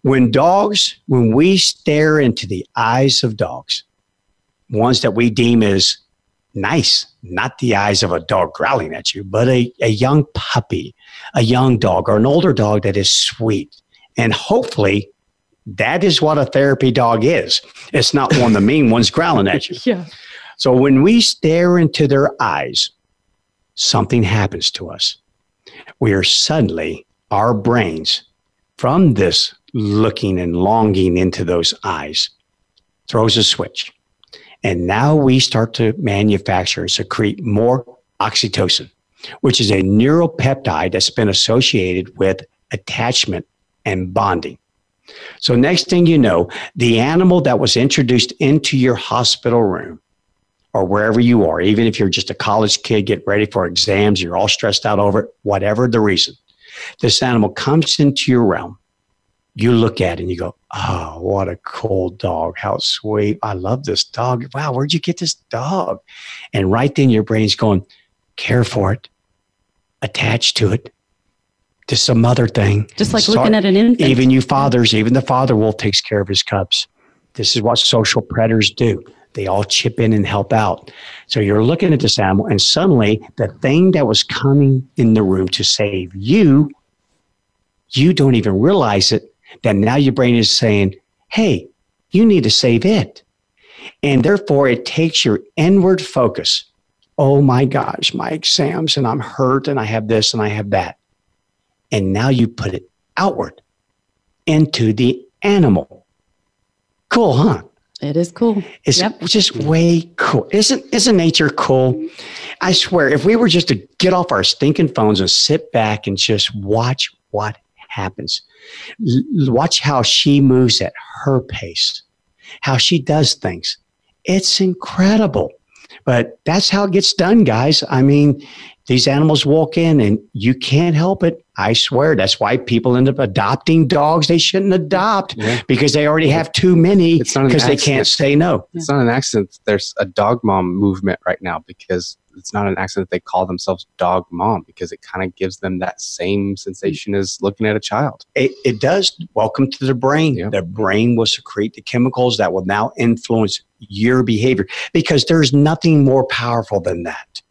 When dogs, when we stare into the eyes of dogs, ones that we deem as nice, not the eyes of a dog growling at you, but a, a young puppy, a young dog, or an older dog that is sweet. And hopefully, that is what a therapy dog is. It's not one of the mean ones growling at you. yeah. So when we stare into their eyes, something happens to us. We are suddenly, our brains, from this looking and longing into those eyes, throws a switch and now we start to manufacture and secrete more oxytocin, which is a neuropeptide that's been associated with attachment and bonding. So, next thing you know, the animal that was introduced into your hospital room or wherever you are, even if you're just a college kid, get ready for exams, you're all stressed out over it, whatever the reason, this animal comes into your realm you look at it and you go, oh, what a cool dog. How sweet. I love this dog. Wow, where'd you get this dog? And right then your brain's going, care for it, attach to it, to some other thing. Just like Start, looking at an infant. Even you fathers, even the father wolf takes care of his cubs. This is what social predators do. They all chip in and help out. So you're looking at this animal, and suddenly the thing that was coming in the room to save you, you don't even realize it then now your brain is saying, hey, you need to save it. And therefore, it takes your inward focus. Oh my gosh, my exams, and I'm hurt, and I have this, and I have that. And now you put it outward into the animal. Cool, huh? It is cool. It's yep. just way cool. Isn't isn't nature cool? I swear, if we were just to get off our stinking phones and sit back and just watch what happens. L- watch how she moves at her pace, how she does things. It's incredible. But that's how it gets done, guys. I mean, these animals walk in and you can't help it. I swear. That's why people end up adopting dogs they shouldn't adopt yeah. because they already have too many because they can't say no. It's not an accident. There's a dog mom movement right now because it's not an accident they call themselves dog mom because it kind of gives them that same sensation as looking at a child. It, it does. Welcome to the brain. Yeah. The brain will secrete the chemicals that will now influence your behavior because there's nothing more powerful than that.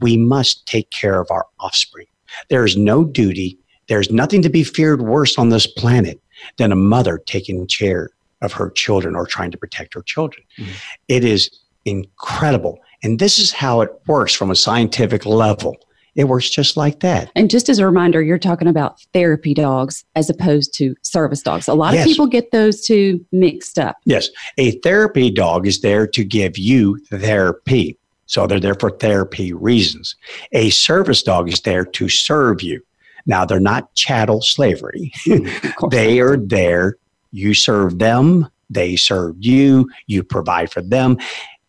We must take care of our offspring. There is no duty, there's nothing to be feared worse on this planet than a mother taking care of her children or trying to protect her children. Mm-hmm. It is incredible. And this is how it works from a scientific level. It works just like that. And just as a reminder, you're talking about therapy dogs as opposed to service dogs. A lot yes. of people get those two mixed up. Yes. A therapy dog is there to give you therapy. So they're there for therapy reasons. A service dog is there to serve you. Now, they're not chattel slavery. Hmm, they are there. You serve them, they serve you, you provide for them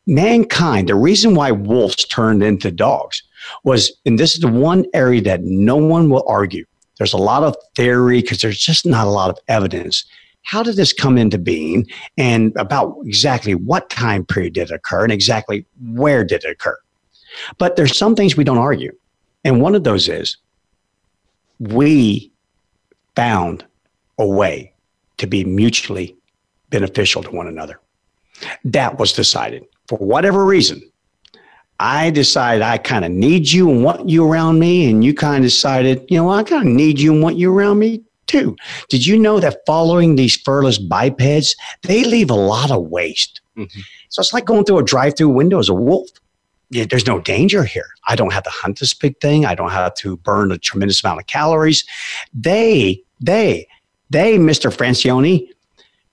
mankind, the reason why wolves turned into dogs was, and this is the one area that no one will argue. There's a lot of theory because there's just not a lot of evidence. How did this come into being and about exactly what time period did it occur and exactly where did it occur? But there's some things we don't argue. And one of those is we found a way to be mutually beneficial to one another. That was decided for whatever reason, I decided I kind of need you and want you around me, and you kind of decided, you know, I kind of need you and want you around me too. Did you know that following these furless bipeds, they leave a lot of waste? Mm-hmm. So it's like going through a drive-through window as a wolf. There's no danger here. I don't have to hunt this big thing. I don't have to burn a tremendous amount of calories. They, they, they, Mr. Francione,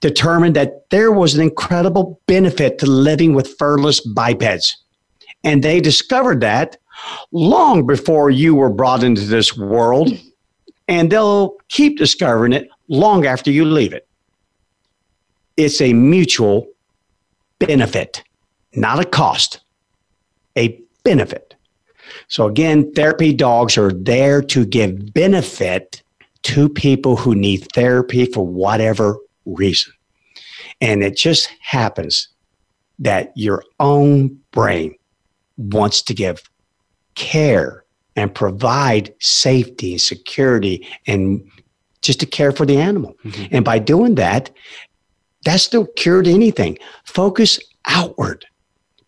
determined that there was an incredible benefit to living with furless bipeds. And they discovered that long before you were brought into this world, and they'll keep discovering it long after you leave it. It's a mutual benefit. not a cost, a benefit. So again, therapy dogs are there to give benefit to people who need therapy for whatever reason. And it just happens that your own brain wants to give care and provide safety and security and just to care for the animal. Mm-hmm. And by doing that, that's the cure to anything. Focus outward.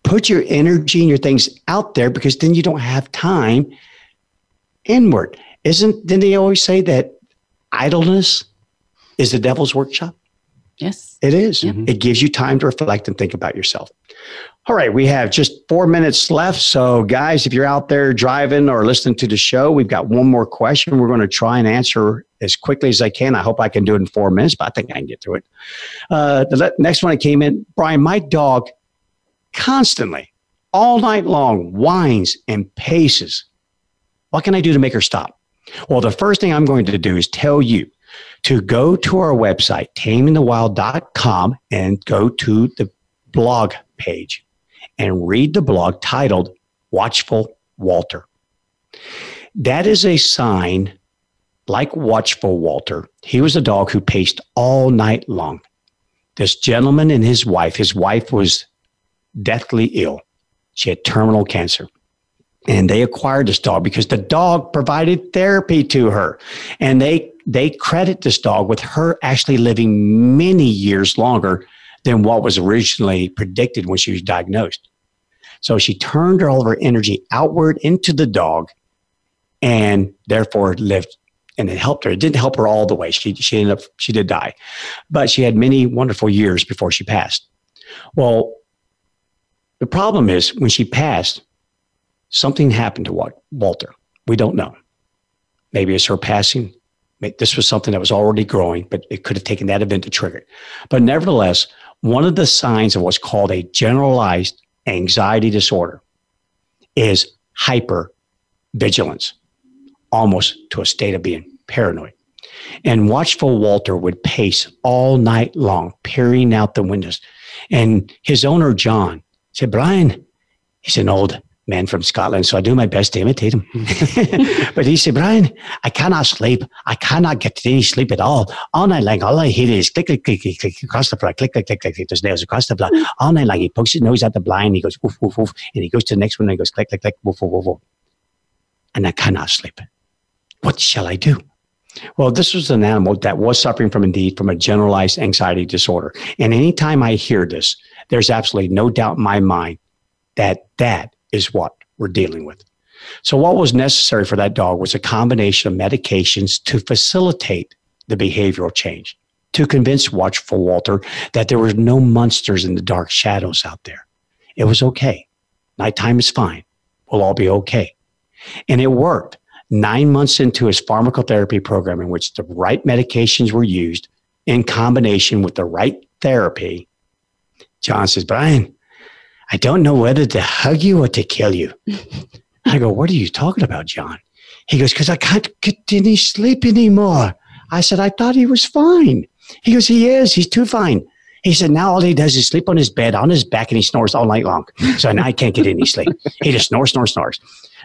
Put your energy and your things out there because then you don't have time inward. Isn't, didn't they always say that idleness is the devil's workshop? Yes. It is. Mm-hmm. It gives you time to reflect and think about yourself. All right, we have just four minutes left. So, guys, if you're out there driving or listening to the show, we've got one more question. We're going to try and answer as quickly as I can. I hope I can do it in four minutes, but I think I can get through it. Uh, the next one that came in Bryan, my dog constantly, all night long, whines and paces. What can I do to make her stop? Well, the first thing I'm going to do is tell you to go to our website, tamingthewild.com, and go to the blog page and read the blog titled Watchful Walter. That is a sign like Watchful Walter. He was a dog who paced all night long. This gentleman and his wife, his wife was deathly ill. She had terminal cancer. And they acquired this dog because the dog provided therapy to her. And they they credit this dog with her actually living many years longer than what was originally predicted when she was diagnosed. So she turned all of her energy outward into the dog and therefore lived and it helped her. It didn't help her all the way. She, she ended up, she did die, but she had many wonderful years before she passed. Well, the problem is when she passed, something happened to Walter. We don't know. Maybe it's her passing. This was something that was already growing, but it could have taken that event to trigger it. But nevertheless, one of the signs of what's called a generalized anxiety disorder is hyper vigilance, almost to a state of being paranoid. And watchful Walter would pace all night long, peering out the windows. And his owner, John, said, Bryan, he's an old man from Scotland, so I do my best to imitate him. but he said, Bryan, I cannot sleep. I cannot get any sleep at all. All night long, all I hear is click, click, click, click, across the floor, click, click, click, click. There's nails across the floor. All night long, he pokes his nose out the blind. He goes, woof, woof, woof. And he goes to the next one and he goes, click, click, click, woof, woof, woof, woof. And I cannot sleep. What shall I do? Well, this was an animal that was suffering from indeed from a generalized anxiety disorder. And anytime I hear this, there's absolutely no doubt in my mind that that is what we're dealing with. So, what was necessary for that dog was a combination of medications to facilitate the behavioral change, to convince Watchful Walter that there were no monsters in the dark shadows out there. It was okay. Nighttime is fine. We'll all be okay. And it worked. Nine months into his pharmacotherapy program, in which the right medications were used in combination with the right therapy, John says, Bryan, I don't know whether to hug you or to kill you. I go, What are you talking about, John? He goes, Because I can't get any sleep anymore. I said, I thought he was fine. He goes, He is. He's too fine. He said, Now all he does is sleep on his bed, on his back, and he snores all night long. So now I can't get any sleep. He just snores, snores, snores.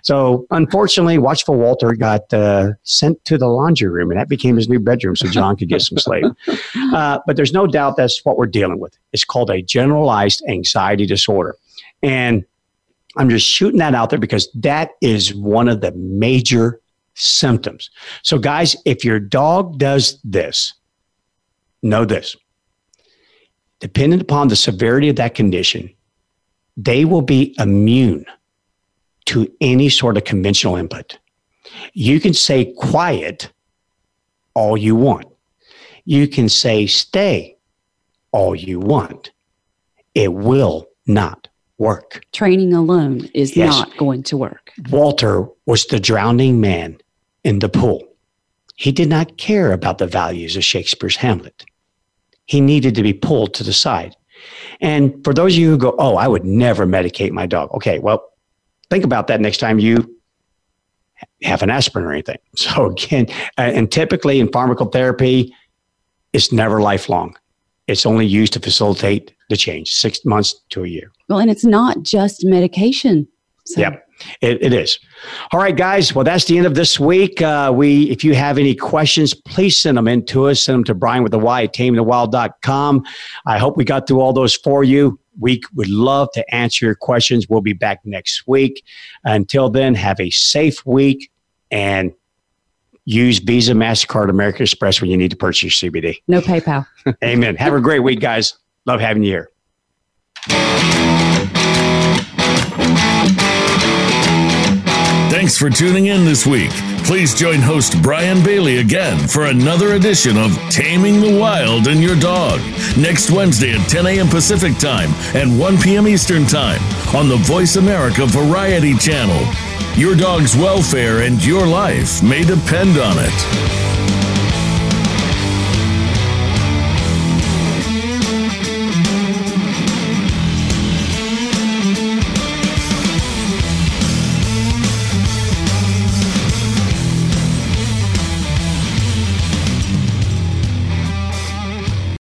So unfortunately, Watchful Walter got uh, sent to the laundry room, and that became his new bedroom so John could get some sleep. Uh, but there's no doubt that's what we're dealing with. It's called a generalized anxiety disorder. And I'm just shooting that out there because that is one of the major symptoms. So, guys, if your dog does this, know this. Depending upon the severity of that condition, they will be immune to any sort of conventional input. You can say quiet all you want. You can say stay all you want. It will not work. Training alone is yes. not going to work. Walter was the drowning man in the pool. He did not care about the values of Shakespeare's Hamlet. He needed to be pulled to the side. And for those of you who go, oh, I would never medicate my dog. Okay, well, think about that next time you have an aspirin or anything. So again, and typically in pharmacotherapy, it's never lifelong. It's only used to facilitate the change, six months to a year. Well, and it's not just medication. So. Yep. It, it is. All right, guys. Well, that's the end of this week. Uh, we, if you have any questions, please send them in to us. Send them to Bryan with the Y at tamingthewild.com. I hope we got through all those for you. We would love to answer your questions. We'll be back next week. Until then, have a safe week and use Visa, MasterCard, American Express when you need to purchase CBD. No PayPal. Amen. Have a great week, guys. Love having you here. Thanks for tuning in this week. Please join host Bryan Bailey again for another edition of Taming the Wild and Your Dog next Wednesday at 10 a.m. Pacific Time and 1 p.m. Eastern Time on the Voice America Variety Channel. Your dog's welfare and your life may depend on it.